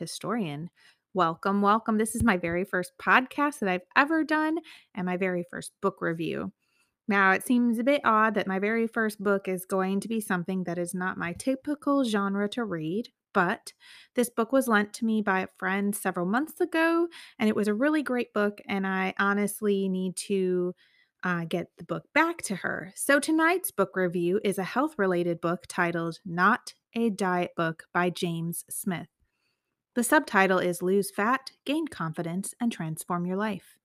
Historian. Welcome, welcome. This is my very first podcast that I've ever done and my very first book review. Now, it seems a bit odd that my very first book is going to be something that is not my typical genre to read, but this book was lent to me by a friend several months ago, and it was a really great book, and I honestly need to uh, get the book back to her. So tonight's book review is a health related book titled Not a Diet Book by James Smith. The subtitle is Lose Fat, Gain Confidence, and Transform Your Life.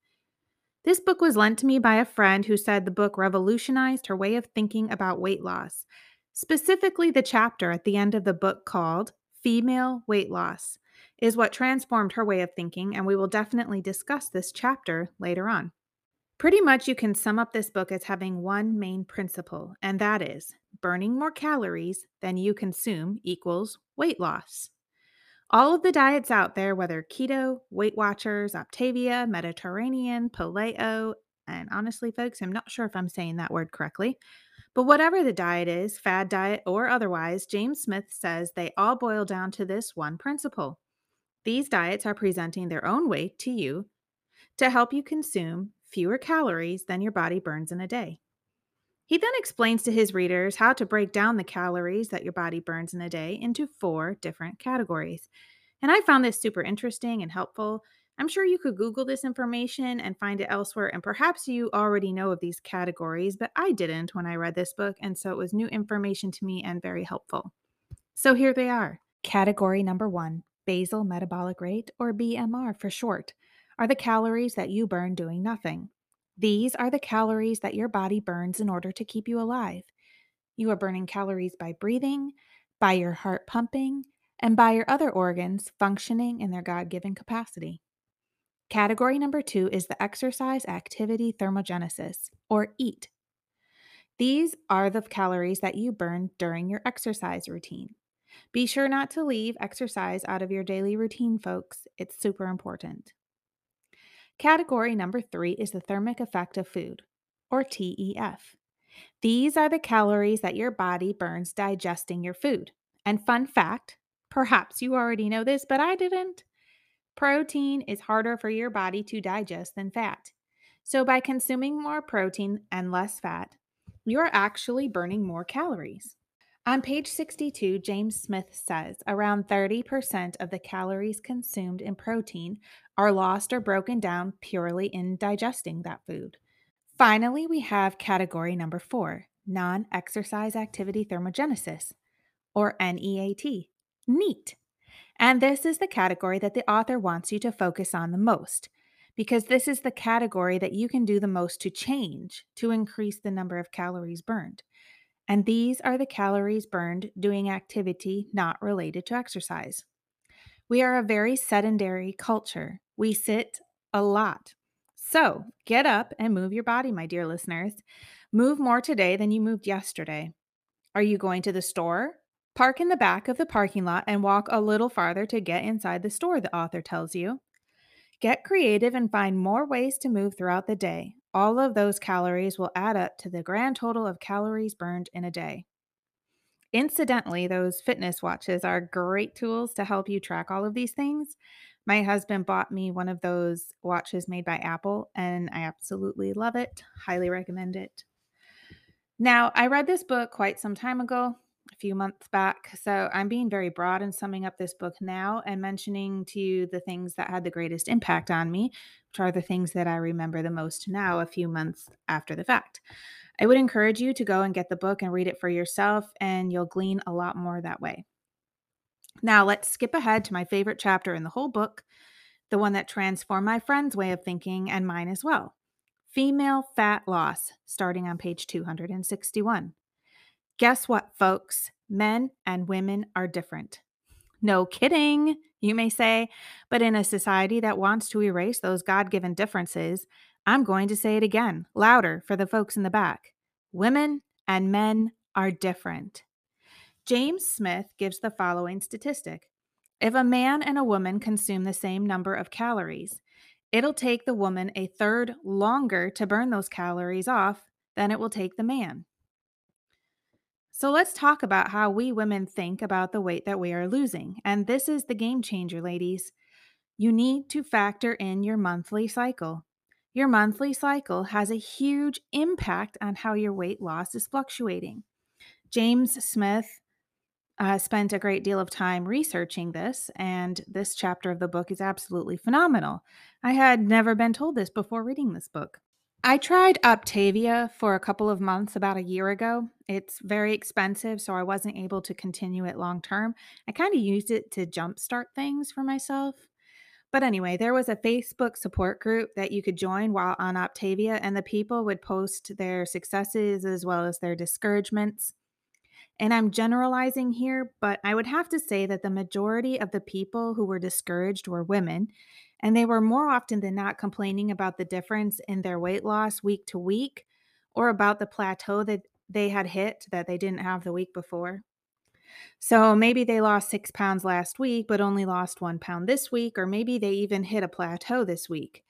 This book was lent to me by a friend who said the book revolutionized her way of thinking about weight loss, specifically the chapter at the end of the book called Female Weight Loss. Is what transformed her way of thinking, and we will definitely discuss this chapter later on. Pretty much, you can sum up this book as having one main principle, and that is burning more calories than you consume equals weight loss. All of the diets out there, whether keto, Weight Watchers, Optavia, Mediterranean, Paleo, and honestly, folks, I'm not sure if I'm saying that word correctly, but whatever the diet is, fad diet or otherwise, James Smith says they all boil down to this one principle. These diets are presenting their own way to you to help you consume fewer calories than your body burns in a day. He then explains to his readers how to break down the calories that your body burns in a day into four different categories. And I found this super interesting and helpful. I'm sure you could Google this information and find it elsewhere, and perhaps you already know of these categories, but I didn't when I read this book, and so it was new information to me and very helpful. So here they are. Category number one basal metabolic rate, or BMR for short are the calories that you burn doing nothing. These are the calories that your body burns in order to keep you alive. You are burning calories by breathing, by your heart pumping, and by your other organs functioning in their God given capacity. Category number two is the exercise activity thermogenesis, or EAT. These are the calories that you burn during your exercise routine. Be sure not to leave exercise out of your daily routine, folks. It's super important. Category number three is the thermic effect of food, or TEF. These are the calories that your body burns digesting your food. And fun fact perhaps you already know this, but I didn't. Protein is harder for your body to digest than fat. So, by consuming more protein and less fat, you're actually burning more calories. On page 62, James Smith says around 30% of the calories consumed in protein are lost or broken down purely in digesting that food. Finally, we have category number four non exercise activity thermogenesis, or NEAT. NEAT. And this is the category that the author wants you to focus on the most, because this is the category that you can do the most to change to increase the number of calories burned. And these are the calories burned doing activity not related to exercise. We are a very sedentary culture. We sit a lot. So get up and move your body, my dear listeners. Move more today than you moved yesterday. Are you going to the store? Park in the back of the parking lot and walk a little farther to get inside the store, the author tells you. Get creative and find more ways to move throughout the day. All of those calories will add up to the grand total of calories burned in a day. Incidentally, those fitness watches are great tools to help you track all of these things. My husband bought me one of those watches made by Apple, and I absolutely love it. Highly recommend it. Now, I read this book quite some time ago, a few months back. So I'm being very broad in summing up this book now and mentioning to you the things that had the greatest impact on me, which are the things that I remember the most now, a few months after the fact. I would encourage you to go and get the book and read it for yourself, and you'll glean a lot more that way. Now, let's skip ahead to my favorite chapter in the whole book, the one that transformed my friend's way of thinking and mine as well female fat loss, starting on page 261. Guess what, folks? Men and women are different. No kidding, you may say, but in a society that wants to erase those God given differences, I'm going to say it again, louder for the folks in the back. Women and men are different. James Smith gives the following statistic If a man and a woman consume the same number of calories, it'll take the woman a third longer to burn those calories off than it will take the man. So let's talk about how we women think about the weight that we are losing. And this is the game changer, ladies. You need to factor in your monthly cycle. Your monthly cycle has a huge impact on how your weight loss is fluctuating. James Smith uh, spent a great deal of time researching this, and this chapter of the book is absolutely phenomenal. I had never been told this before reading this book. I tried Optavia for a couple of months about a year ago. It's very expensive, so I wasn't able to continue it long term. I kind of used it to jumpstart things for myself. But anyway, there was a Facebook support group that you could join while on Optavia, and the people would post their successes as well as their discouragements. And I'm generalizing here, but I would have to say that the majority of the people who were discouraged were women, and they were more often than not complaining about the difference in their weight loss week to week or about the plateau that they had hit that they didn't have the week before. So maybe they lost six pounds last week, but only lost one pound this week, or maybe they even hit a plateau this week.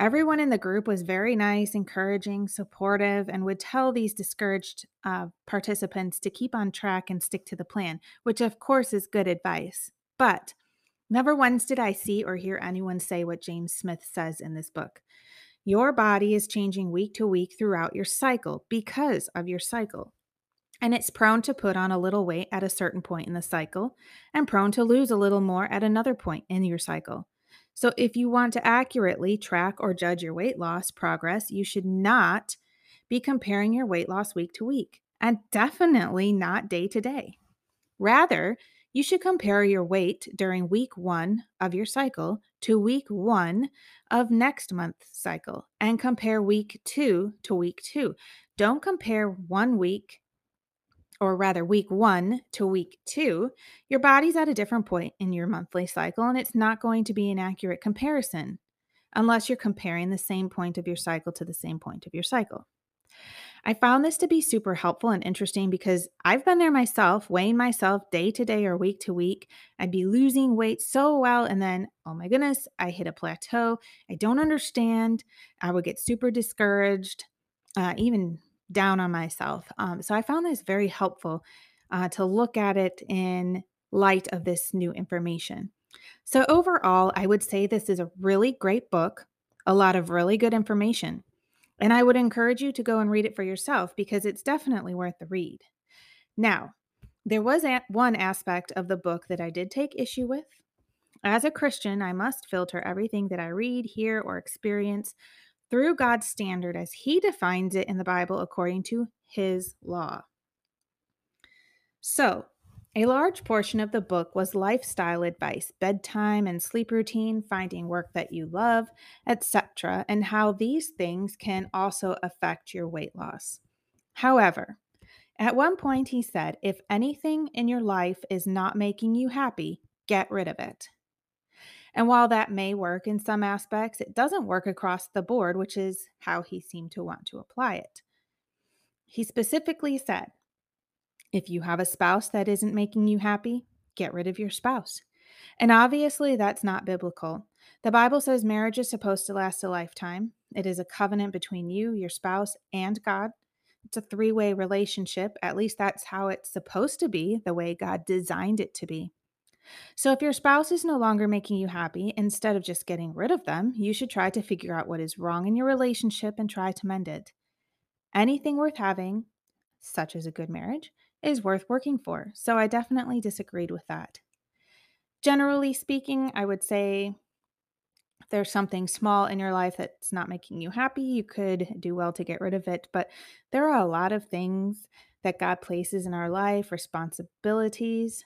Everyone in the group was very nice, encouraging, supportive, and would tell these discouraged uh, participants to keep on track and stick to the plan, which of course is good advice. But never once did I see or hear anyone say what James Smith says in this book. Your body is changing week to week throughout your cycle because of your cycle. And it's prone to put on a little weight at a certain point in the cycle and prone to lose a little more at another point in your cycle. So, if you want to accurately track or judge your weight loss progress, you should not be comparing your weight loss week to week and definitely not day to day. Rather, you should compare your weight during week one of your cycle to week one of next month's cycle and compare week two to week two. Don't compare one week or rather week one to week two, your body's at a different point in your monthly cycle, and it's not going to be an accurate comparison unless you're comparing the same point of your cycle to the same point of your cycle. I found this to be super helpful and interesting because I've been there myself, weighing myself day to day or week to week. I'd be losing weight so well, and then, oh my goodness, I hit a plateau. I don't understand. I would get super discouraged, uh, even down on myself. Um, so I found this very helpful uh, to look at it in light of this new information. So, overall, I would say this is a really great book, a lot of really good information. And I would encourage you to go and read it for yourself because it's definitely worth the read. Now, there was one aspect of the book that I did take issue with. As a Christian, I must filter everything that I read, hear, or experience through God's standard as He defines it in the Bible according to His law. So, a large portion of the book was lifestyle advice, bedtime and sleep routine, finding work that you love, etc., and how these things can also affect your weight loss. However, at one point he said, if anything in your life is not making you happy, get rid of it. And while that may work in some aspects, it doesn't work across the board, which is how he seemed to want to apply it. He specifically said, if you have a spouse that isn't making you happy, get rid of your spouse. And obviously, that's not biblical. The Bible says marriage is supposed to last a lifetime. It is a covenant between you, your spouse, and God. It's a three way relationship. At least that's how it's supposed to be, the way God designed it to be. So, if your spouse is no longer making you happy, instead of just getting rid of them, you should try to figure out what is wrong in your relationship and try to mend it. Anything worth having, such as a good marriage, is worth working for. So, I definitely disagreed with that. Generally speaking, I would say if there's something small in your life that's not making you happy, you could do well to get rid of it. But there are a lot of things that God places in our life, responsibilities,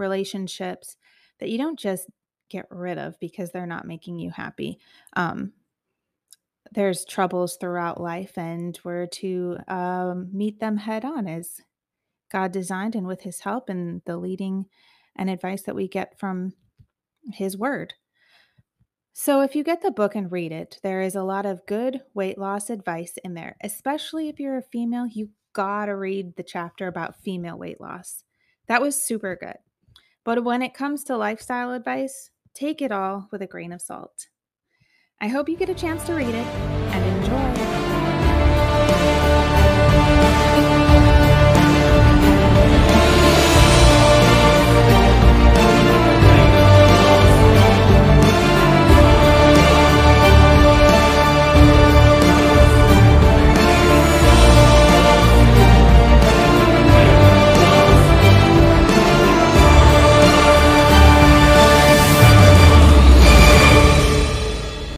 relationships that you don't just get rid of because they're not making you happy. Um, there's troubles throughout life, and we're to um, meet them head on as God designed and with His help and the leading and advice that we get from His Word. So, if you get the book and read it, there is a lot of good weight loss advice in there, especially if you're a female. You gotta read the chapter about female weight loss. That was super good. But when it comes to lifestyle advice, take it all with a grain of salt. I hope you get a chance to read it.